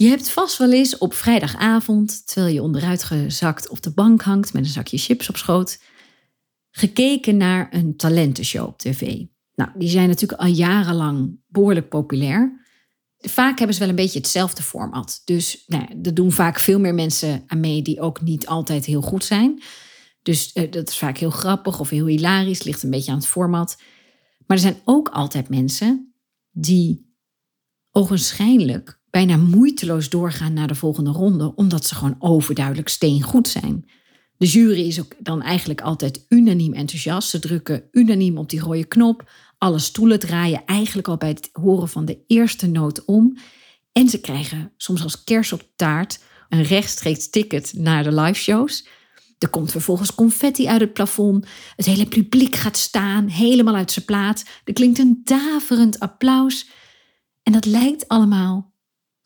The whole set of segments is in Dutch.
Je hebt vast wel eens op vrijdagavond, terwijl je onderuit gezakt op de bank hangt met een zakje chips op schoot, gekeken naar een talentenshow op tv. Nou, die zijn natuurlijk al jarenlang behoorlijk populair. Vaak hebben ze wel een beetje hetzelfde format. Dus nou, er doen vaak veel meer mensen aan mee die ook niet altijd heel goed zijn. Dus eh, dat is vaak heel grappig of heel hilarisch, ligt een beetje aan het format. Maar er zijn ook altijd mensen die ogenschijnlijk bijna moeiteloos doorgaan naar de volgende ronde, omdat ze gewoon overduidelijk steengoed zijn. De jury is ook dan eigenlijk altijd unaniem enthousiast. Ze drukken unaniem op die rode knop. Alle stoelen draaien eigenlijk al bij het horen van de eerste noot om. En ze krijgen soms als kers op taart een rechtstreeks ticket naar de liveshows. Er komt vervolgens confetti uit het plafond. Het hele publiek gaat staan, helemaal uit zijn plaat. Er klinkt een daverend applaus. En dat lijkt allemaal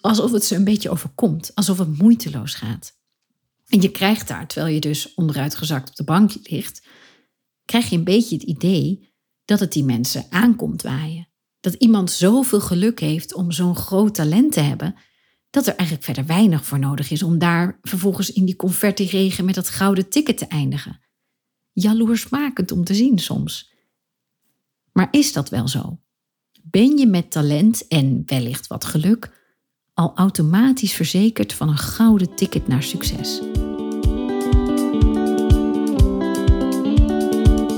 alsof het ze een beetje overkomt, alsof het moeiteloos gaat. En je krijgt daar, terwijl je dus onderuit gezakt op de bank ligt, krijg je een beetje het idee dat het die mensen aankomt waaien. Dat iemand zoveel geluk heeft om zo'n groot talent te hebben, dat er eigenlijk verder weinig voor nodig is om daar vervolgens in die confetti-regen met dat gouden ticket te eindigen. Jaloersmakend om te zien soms. Maar is dat wel zo? Ben je met talent en wellicht wat geluk al automatisch verzekerd van een gouden ticket naar succes?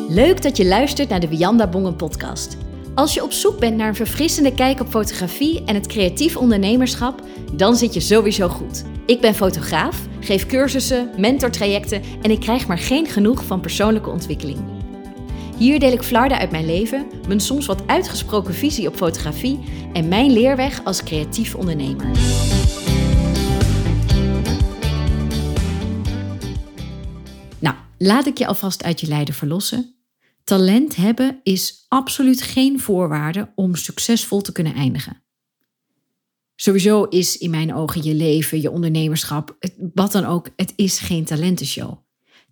Leuk dat je luistert naar de Wianda Bongen podcast. Als je op zoek bent naar een verfrissende kijk op fotografie en het creatief ondernemerschap, dan zit je sowieso goed. Ik ben fotograaf, geef cursussen, mentortrajecten en ik krijg maar geen genoeg van persoonlijke ontwikkeling. Hier deel ik flarden uit mijn leven, mijn soms wat uitgesproken visie op fotografie en mijn leerweg als creatief ondernemer. Nou, laat ik je alvast uit je lijden verlossen. Talent hebben is absoluut geen voorwaarde om succesvol te kunnen eindigen. Sowieso is in mijn ogen je leven, je ondernemerschap, wat dan ook, het is geen talentenshow.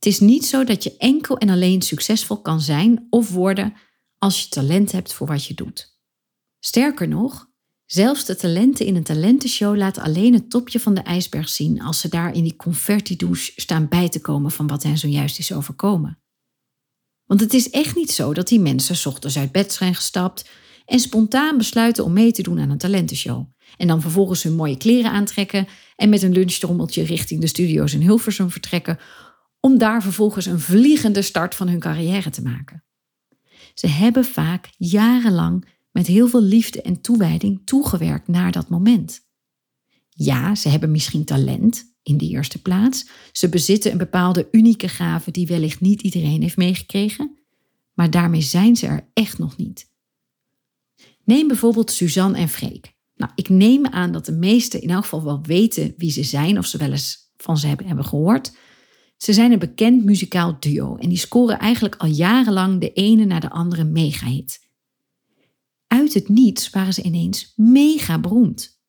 Het is niet zo dat je enkel en alleen succesvol kan zijn of worden als je talent hebt voor wat je doet. Sterker nog, zelfs de talenten in een talentenshow laten alleen het topje van de ijsberg zien als ze daar in die converti-douche staan bij te komen van wat hen zojuist is overkomen. Want het is echt niet zo dat die mensen ochtends uit bed zijn gestapt en spontaan besluiten om mee te doen aan een talentenshow. En dan vervolgens hun mooie kleren aantrekken en met een lunchtrommeltje richting de studio's in Hilversum vertrekken om daar vervolgens een vliegende start van hun carrière te maken. Ze hebben vaak jarenlang met heel veel liefde en toewijding toegewerkt naar dat moment. Ja, ze hebben misschien talent in de eerste plaats. Ze bezitten een bepaalde unieke gave die wellicht niet iedereen heeft meegekregen, maar daarmee zijn ze er echt nog niet. Neem bijvoorbeeld Suzanne en Freek. Nou, ik neem aan dat de meesten in elk geval wel weten wie ze zijn of ze wel eens van ze hebben, hebben gehoord. Ze zijn een bekend muzikaal duo en die scoren eigenlijk al jarenlang de ene na de andere mega-hit. Uit het niets waren ze ineens mega beroemd.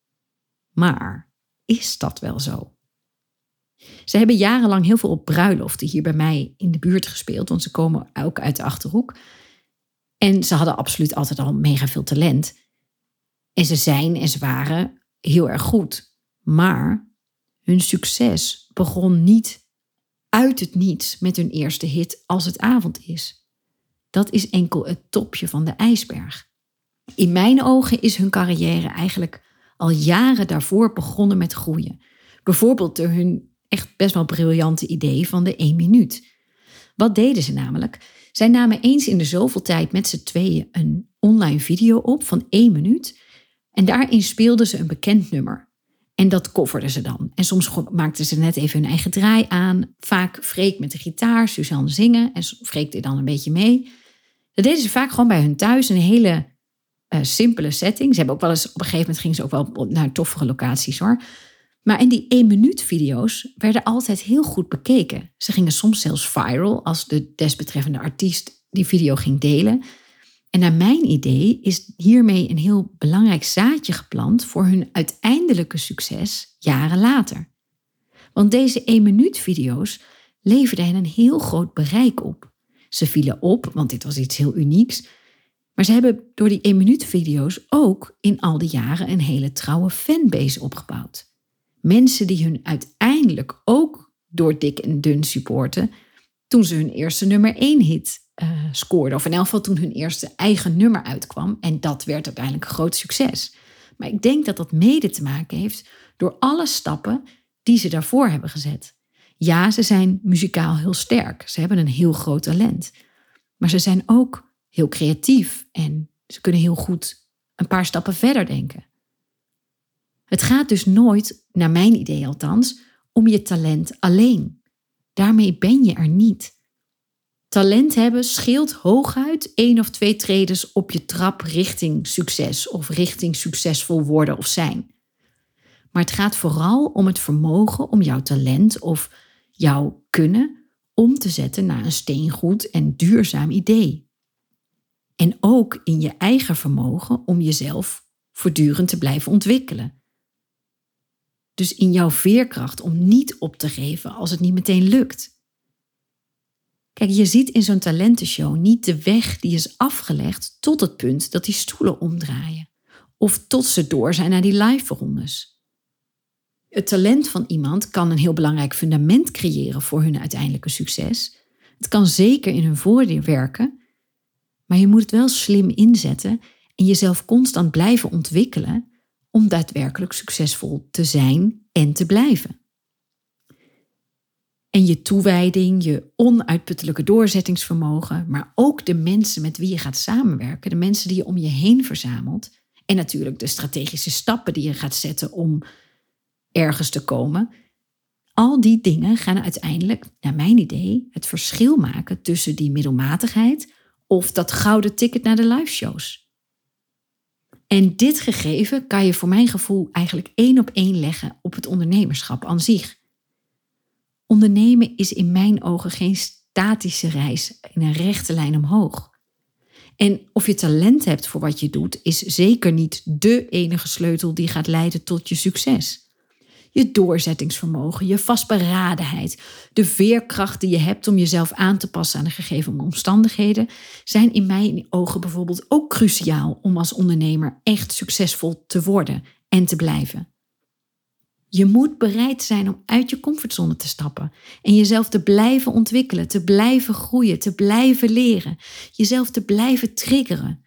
Maar is dat wel zo? Ze hebben jarenlang heel veel op bruiloften hier bij mij in de buurt gespeeld, want ze komen ook uit de achterhoek. En ze hadden absoluut altijd al mega veel talent. En ze zijn en ze waren heel erg goed. Maar hun succes begon niet uit het niets met hun eerste hit als het avond is. Dat is enkel het topje van de ijsberg. In mijn ogen is hun carrière eigenlijk al jaren daarvoor begonnen met groeien. Bijvoorbeeld door hun echt best wel briljante idee van de één minuut. Wat deden ze namelijk? Zij namen eens in de zoveel tijd met z'n tweeën een online video op van één minuut. En daarin speelden ze een bekend nummer. En dat kofferden ze dan. En soms maakten ze net even hun eigen draai aan. Vaak Freek met de gitaar, Suzanne zingen. En Freek deed dan een beetje mee. Dat deden ze vaak gewoon bij hun thuis. Een hele uh, simpele setting. Ze hebben ook wel eens, op een gegeven moment gingen ze ook wel naar toffere locaties hoor. Maar in die één minuut video's werden altijd heel goed bekeken. Ze gingen soms zelfs viral als de desbetreffende artiest die video ging delen. En naar mijn idee is hiermee een heel belangrijk zaadje geplant voor hun uiteindelijke succes jaren later. Want deze 1 minuut video's leverden hen een heel groot bereik op. Ze vielen op, want dit was iets heel unieks. Maar ze hebben door die 1 minuut video's ook in al die jaren een hele trouwe fanbase opgebouwd. Mensen die hun uiteindelijk ook door dik en dun supporten toen ze hun eerste nummer 1 hit uh, scoorden. Of in elk geval toen hun eerste eigen nummer uitkwam. En dat werd uiteindelijk een groot succes. Maar ik denk dat dat mede te maken heeft door alle stappen die ze daarvoor hebben gezet. Ja, ze zijn muzikaal heel sterk. Ze hebben een heel groot talent. Maar ze zijn ook heel creatief en ze kunnen heel goed een paar stappen verder denken. Het gaat dus nooit, naar mijn idee althans, om je talent alleen. Daarmee ben je er niet. Talent hebben scheelt hooguit één of twee tredes op je trap richting succes of richting succesvol worden of zijn. Maar het gaat vooral om het vermogen om jouw talent of jouw kunnen om te zetten naar een steengoed en duurzaam idee. En ook in je eigen vermogen om jezelf voortdurend te blijven ontwikkelen. Dus in jouw veerkracht om niet op te geven als het niet meteen lukt. Kijk, je ziet in zo'n talentenshow niet de weg die is afgelegd tot het punt dat die stoelen omdraaien. Of tot ze door zijn naar die live rondes. Het talent van iemand kan een heel belangrijk fundament creëren voor hun uiteindelijke succes. Het kan zeker in hun voordeel werken, maar je moet het wel slim inzetten en jezelf constant blijven ontwikkelen om daadwerkelijk succesvol te zijn en te blijven. En je toewijding, je onuitputtelijke doorzettingsvermogen, maar ook de mensen met wie je gaat samenwerken, de mensen die je om je heen verzamelt, en natuurlijk de strategische stappen die je gaat zetten om ergens te komen. Al die dingen gaan uiteindelijk, naar mijn idee, het verschil maken tussen die middelmatigheid of dat gouden ticket naar de live shows. En dit gegeven kan je voor mijn gevoel eigenlijk één op één leggen op het ondernemerschap aan zich. Ondernemen is in mijn ogen geen statische reis in een rechte lijn omhoog. En of je talent hebt voor wat je doet, is zeker niet de enige sleutel die gaat leiden tot je succes. Je doorzettingsvermogen, je vastberadenheid, de veerkracht die je hebt om jezelf aan te passen aan de gegeven omstandigheden, zijn in mijn ogen bijvoorbeeld ook cruciaal om als ondernemer echt succesvol te worden en te blijven. Je moet bereid zijn om uit je comfortzone te stappen en jezelf te blijven ontwikkelen, te blijven groeien, te blijven leren, jezelf te blijven triggeren.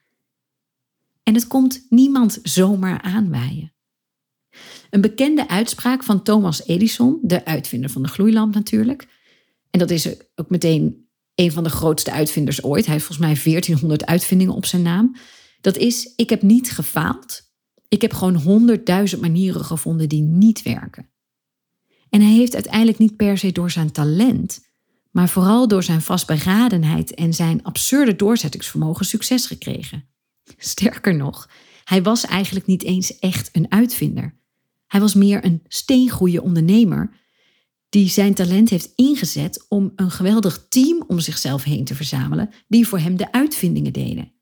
En het komt niemand zomaar aanwaaien. Een bekende uitspraak van Thomas Edison, de uitvinder van de gloeilamp natuurlijk. En dat is ook meteen een van de grootste uitvinders ooit. Hij heeft volgens mij 1400 uitvindingen op zijn naam. Dat is: Ik heb niet gefaald, ik heb gewoon honderdduizend manieren gevonden die niet werken. En hij heeft uiteindelijk niet per se door zijn talent, maar vooral door zijn vastberadenheid en zijn absurde doorzettingsvermogen succes gekregen. Sterker nog, hij was eigenlijk niet eens echt een uitvinder. Hij was meer een steengoede ondernemer die zijn talent heeft ingezet om een geweldig team om zichzelf heen te verzamelen die voor hem de uitvindingen deden.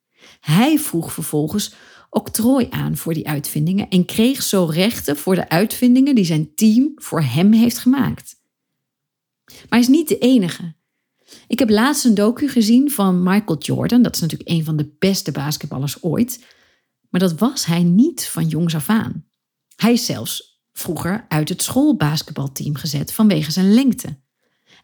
Hij vroeg vervolgens octrooi aan voor die uitvindingen en kreeg zo rechten voor de uitvindingen die zijn team voor hem heeft gemaakt. Maar hij is niet de enige. Ik heb laatst een docu gezien van Michael Jordan. Dat is natuurlijk een van de beste basketballers ooit. Maar dat was hij niet van jongs af aan. Hij is zelfs vroeger uit het schoolbasketbalteam gezet vanwege zijn lengte.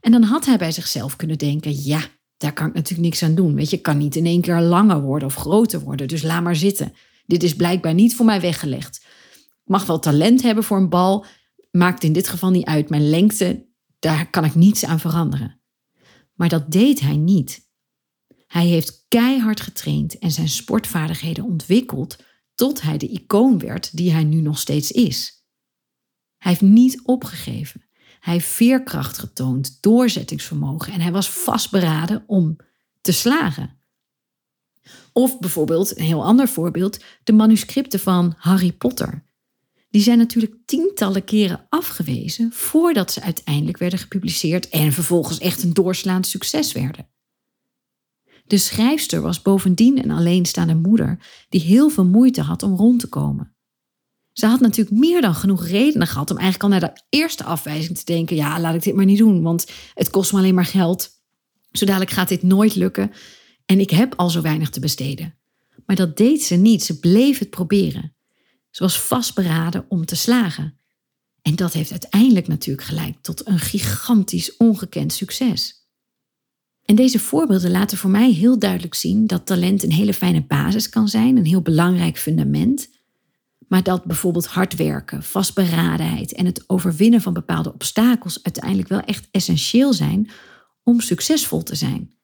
En dan had hij bij zichzelf kunnen denken: ja, daar kan ik natuurlijk niks aan doen. Weet je, kan niet in één keer langer worden of groter worden, dus laat maar zitten. Dit is blijkbaar niet voor mij weggelegd. Ik mag wel talent hebben voor een bal, maakt in dit geval niet uit. Mijn lengte, daar kan ik niets aan veranderen. Maar dat deed hij niet. Hij heeft keihard getraind en zijn sportvaardigheden ontwikkeld tot hij de icoon werd die hij nu nog steeds is. Hij heeft niet opgegeven. Hij heeft veerkracht getoond, doorzettingsvermogen en hij was vastberaden om te slagen. Of bijvoorbeeld, een heel ander voorbeeld, de manuscripten van Harry Potter. Die zijn natuurlijk tientallen keren afgewezen voordat ze uiteindelijk werden gepubliceerd en vervolgens echt een doorslaand succes werden. De schrijfster was bovendien een alleenstaande moeder die heel veel moeite had om rond te komen. Ze had natuurlijk meer dan genoeg redenen gehad om eigenlijk al naar de eerste afwijzing te denken: ja, laat ik dit maar niet doen, want het kost me alleen maar geld. Zo dadelijk gaat dit nooit lukken en ik heb al zo weinig te besteden. Maar dat deed ze niet, ze bleef het proberen. Ze was vastberaden om te slagen. En dat heeft uiteindelijk natuurlijk geleid tot een gigantisch ongekend succes. En deze voorbeelden laten voor mij heel duidelijk zien dat talent een hele fijne basis kan zijn, een heel belangrijk fundament, maar dat bijvoorbeeld hard werken, vastberadenheid en het overwinnen van bepaalde obstakels uiteindelijk wel echt essentieel zijn om succesvol te zijn.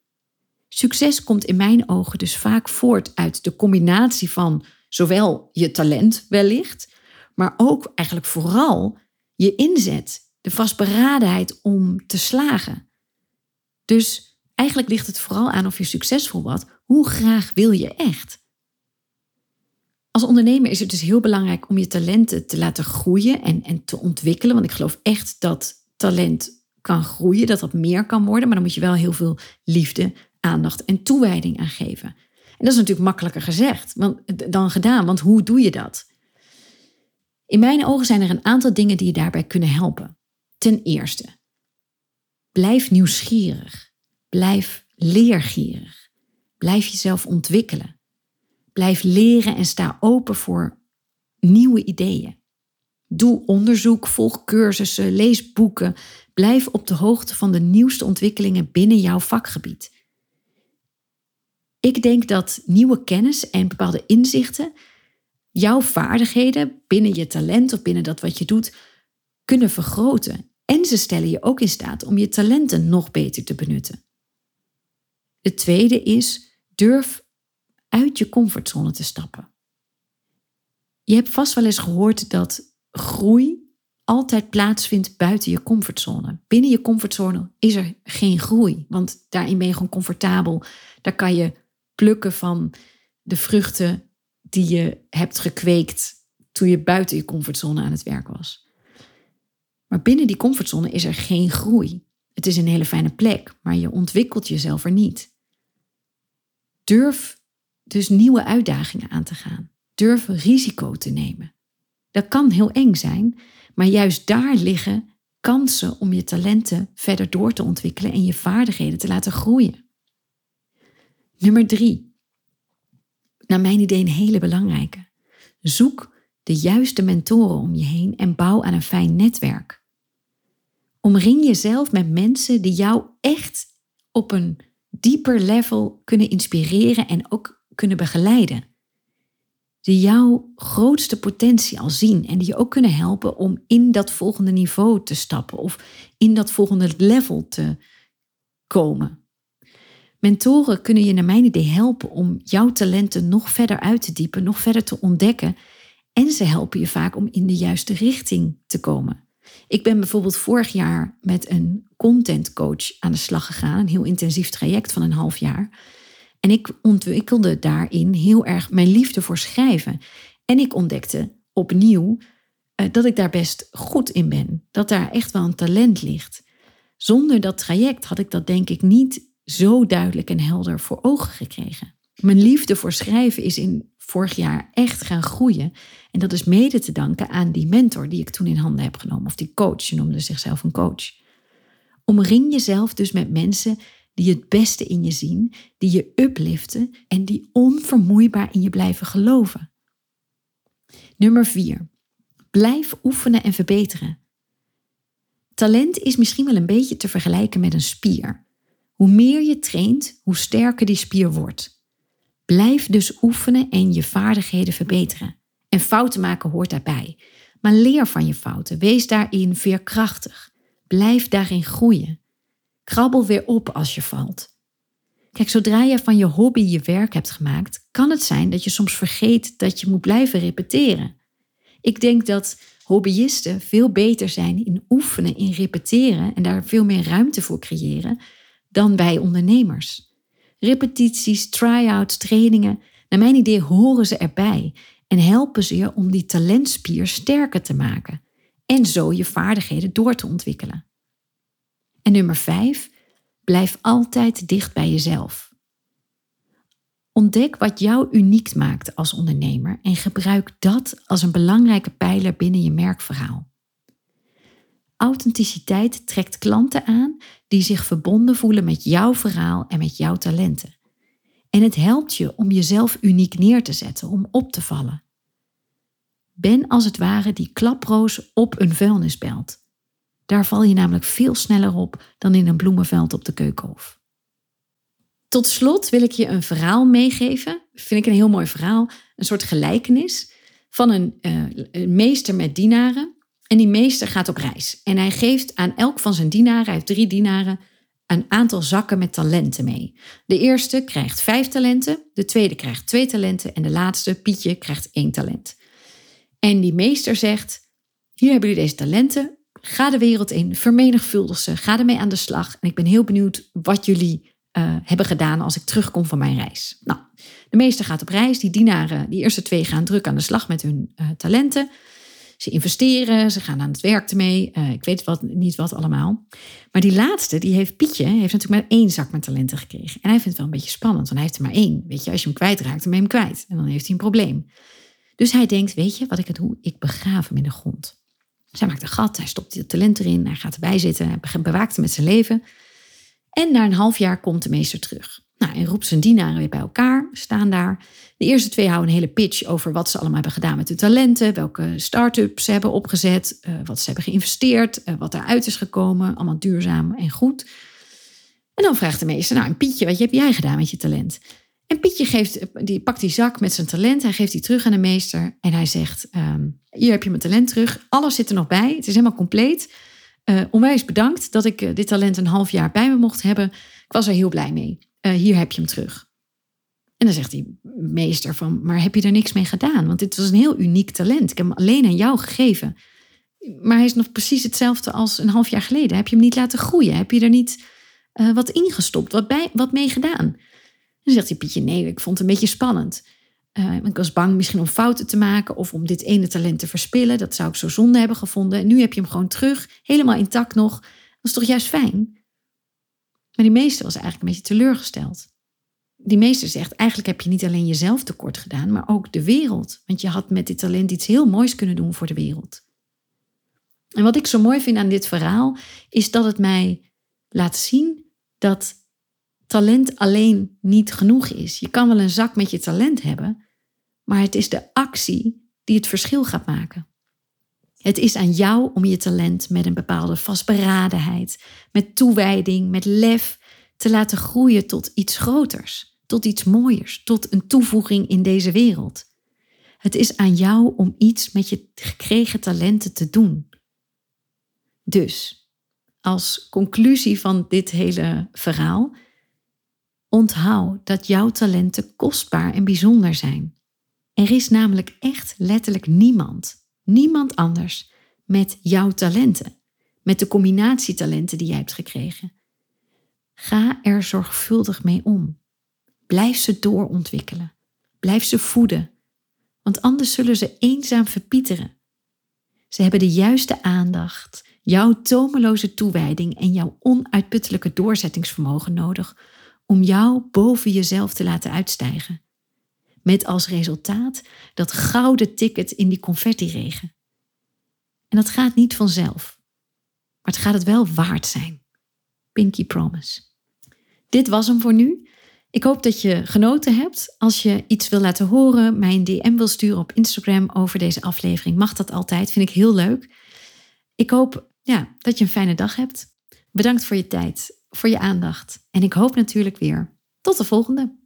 Succes komt in mijn ogen dus vaak voort uit de combinatie van zowel je talent wellicht, maar ook eigenlijk vooral je inzet, de vastberadenheid om te slagen. Dus eigenlijk ligt het vooral aan of je succesvol wordt. Hoe graag wil je echt? Als ondernemer is het dus heel belangrijk om je talenten te laten groeien en, en te ontwikkelen. Want ik geloof echt dat talent kan groeien, dat dat meer kan worden. Maar dan moet je wel heel veel liefde, aandacht en toewijding aan geven. En dat is natuurlijk makkelijker gezegd dan gedaan, want hoe doe je dat? In mijn ogen zijn er een aantal dingen die je daarbij kunnen helpen. Ten eerste, blijf nieuwsgierig. Blijf leergierig. Blijf jezelf ontwikkelen. Blijf leren en sta open voor nieuwe ideeën. Doe onderzoek, volg cursussen, lees boeken. Blijf op de hoogte van de nieuwste ontwikkelingen binnen jouw vakgebied. Ik denk dat nieuwe kennis en bepaalde inzichten jouw vaardigheden binnen je talent of binnen dat wat je doet kunnen vergroten. En ze stellen je ook in staat om je talenten nog beter te benutten. Het tweede is durf uit je comfortzone te stappen. Je hebt vast wel eens gehoord dat groei altijd plaatsvindt buiten je comfortzone. Binnen je comfortzone is er geen groei, want daarin ben je gewoon comfortabel. Daar kan je plukken van de vruchten die je hebt gekweekt toen je buiten je comfortzone aan het werk was. Maar binnen die comfortzone is er geen groei. Het is een hele fijne plek, maar je ontwikkelt jezelf er niet. Durf dus nieuwe uitdagingen aan te gaan. Durf risico te nemen. Dat kan heel eng zijn, maar juist daar liggen kansen om je talenten verder door te ontwikkelen en je vaardigheden te laten groeien. Nummer drie. Naar mijn idee een hele belangrijke. Zoek de juiste mentoren om je heen en bouw aan een fijn netwerk. Omring jezelf met mensen die jou echt op een dieper level kunnen inspireren en ook kunnen begeleiden. Die jouw grootste potentie al zien en die je ook kunnen helpen om in dat volgende niveau te stappen of in dat volgende level te komen. Mentoren kunnen je naar mijn idee helpen om jouw talenten nog verder uit te diepen, nog verder te ontdekken. En ze helpen je vaak om in de juiste richting te komen. Ik ben bijvoorbeeld vorig jaar met een content coach aan de slag gegaan, een heel intensief traject van een half jaar. En ik ontwikkelde daarin heel erg mijn liefde voor schrijven. En ik ontdekte opnieuw uh, dat ik daar best goed in ben, dat daar echt wel een talent ligt. Zonder dat traject had ik dat denk ik niet zo duidelijk en helder voor ogen gekregen. Mijn liefde voor schrijven is in vorig jaar echt gaan groeien. En dat is mede te danken aan die mentor die ik toen in handen heb genomen. Of die coach, je noemde zichzelf een coach. Omring jezelf dus met mensen die het beste in je zien, die je upliften en die onvermoeibaar in je blijven geloven. Nummer 4. Blijf oefenen en verbeteren. Talent is misschien wel een beetje te vergelijken met een spier. Hoe meer je traint, hoe sterker die spier wordt. Blijf dus oefenen en je vaardigheden verbeteren. En fouten maken hoort daarbij. Maar leer van je fouten. Wees daarin veerkrachtig. Blijf daarin groeien. Krabbel weer op als je valt. Kijk, zodra je van je hobby je werk hebt gemaakt, kan het zijn dat je soms vergeet dat je moet blijven repeteren. Ik denk dat hobbyisten veel beter zijn in oefenen, in repeteren en daar veel meer ruimte voor creëren dan bij ondernemers. Repetities, try-outs, trainingen, naar mijn idee horen ze erbij en helpen ze je om die talentspier sterker te maken en zo je vaardigheden door te ontwikkelen. En nummer vijf, blijf altijd dicht bij jezelf. Ontdek wat jou uniek maakt als ondernemer en gebruik dat als een belangrijke pijler binnen je merkverhaal. Authenticiteit trekt klanten aan die zich verbonden voelen met jouw verhaal en met jouw talenten. En het helpt je om jezelf uniek neer te zetten, om op te vallen. Ben als het ware die klaproos op een vuilnisbelt. Daar val je namelijk veel sneller op dan in een bloemenveld op de keukenhof. Tot slot wil ik je een verhaal meegeven. Vind ik een heel mooi verhaal. Een soort gelijkenis van een, uh, een meester met dienaren. En die meester gaat op reis. En hij geeft aan elk van zijn dienaren, hij heeft drie dienaren, een aantal zakken met talenten mee. De eerste krijgt vijf talenten, de tweede krijgt twee talenten en de laatste, Pietje, krijgt één talent. En die meester zegt: Hier hebben jullie deze talenten, ga de wereld in, vermenigvuldig ze, ga ermee aan de slag. En ik ben heel benieuwd wat jullie uh, hebben gedaan als ik terugkom van mijn reis. Nou, de meester gaat op reis, die dienaren, die eerste twee gaan druk aan de slag met hun uh, talenten. Ze investeren, ze gaan aan het werk ermee. Uh, ik weet wat, niet wat allemaal. Maar die laatste, die heeft Pietje, heeft natuurlijk maar één zak met talenten gekregen. En hij vindt het wel een beetje spannend, want hij heeft er maar één. Weet je, als je hem kwijtraakt, dan ben je hem kwijt. En dan heeft hij een probleem. Dus hij denkt, weet je wat ik het doe? Ik begraaf hem in de grond. Zij maakt een gat, hij stopt die talent erin, hij gaat erbij zitten, hij bewaakt hem met zijn leven. En na een half jaar komt de meester terug. Nou, en roept zijn dienaren weer bij elkaar, staan daar. De eerste twee houden een hele pitch over wat ze allemaal hebben gedaan met hun talenten, welke start-ups ze hebben opgezet, uh, wat ze hebben geïnvesteerd, uh, wat eruit is gekomen, allemaal duurzaam en goed. En dan vraagt de meester, nou, Pietje, wat heb jij gedaan met je talent? En Pietje geeft, die pakt die zak met zijn talent, hij geeft die terug aan de meester en hij zegt, um, hier heb je mijn talent terug, alles zit er nog bij, het is helemaal compleet. Uh, onwijs bedankt dat ik dit talent een half jaar bij me mocht hebben. Ik was er heel blij mee. Uh, hier heb je hem terug. En dan zegt die meester van, maar heb je er niks mee gedaan? Want dit was een heel uniek talent. Ik heb hem alleen aan jou gegeven. Maar hij is nog precies hetzelfde als een half jaar geleden. Heb je hem niet laten groeien? Heb je er niet uh, wat ingestopt, wat, bij, wat mee gedaan? Dan zegt hij Pietje, nee, ik vond het een beetje spannend. Uh, ik was bang misschien om fouten te maken of om dit ene talent te verspillen. Dat zou ik zo zonde hebben gevonden. En nu heb je hem gewoon terug, helemaal intact nog. Dat is toch juist fijn? Maar die meester was eigenlijk een beetje teleurgesteld. Die meester zegt, eigenlijk heb je niet alleen jezelf tekort gedaan, maar ook de wereld. Want je had met dit talent iets heel moois kunnen doen voor de wereld. En wat ik zo mooi vind aan dit verhaal, is dat het mij laat zien dat talent alleen niet genoeg is. Je kan wel een zak met je talent hebben, maar het is de actie die het verschil gaat maken. Het is aan jou om je talent met een bepaalde vastberadenheid, met toewijding, met lef te laten groeien tot iets groters, tot iets mooiers, tot een toevoeging in deze wereld. Het is aan jou om iets met je gekregen talenten te doen. Dus, als conclusie van dit hele verhaal, onthoud dat jouw talenten kostbaar en bijzonder zijn. Er is namelijk echt letterlijk niemand Niemand anders met jouw talenten, met de combinatietalenten die jij hebt gekregen. Ga er zorgvuldig mee om. Blijf ze doorontwikkelen. Blijf ze voeden, want anders zullen ze eenzaam verpieteren. Ze hebben de juiste aandacht, jouw tomeloze toewijding en jouw onuitputtelijke doorzettingsvermogen nodig om jou boven jezelf te laten uitstijgen. Met als resultaat dat gouden ticket in die confettiregen. En dat gaat niet vanzelf. Maar het gaat het wel waard zijn. Pinky Promise. Dit was hem voor nu. Ik hoop dat je genoten hebt. Als je iets wil laten horen, mij een DM wil sturen op Instagram over deze aflevering, mag dat altijd. Vind ik heel leuk. Ik hoop ja, dat je een fijne dag hebt. Bedankt voor je tijd, voor je aandacht. En ik hoop natuurlijk weer tot de volgende.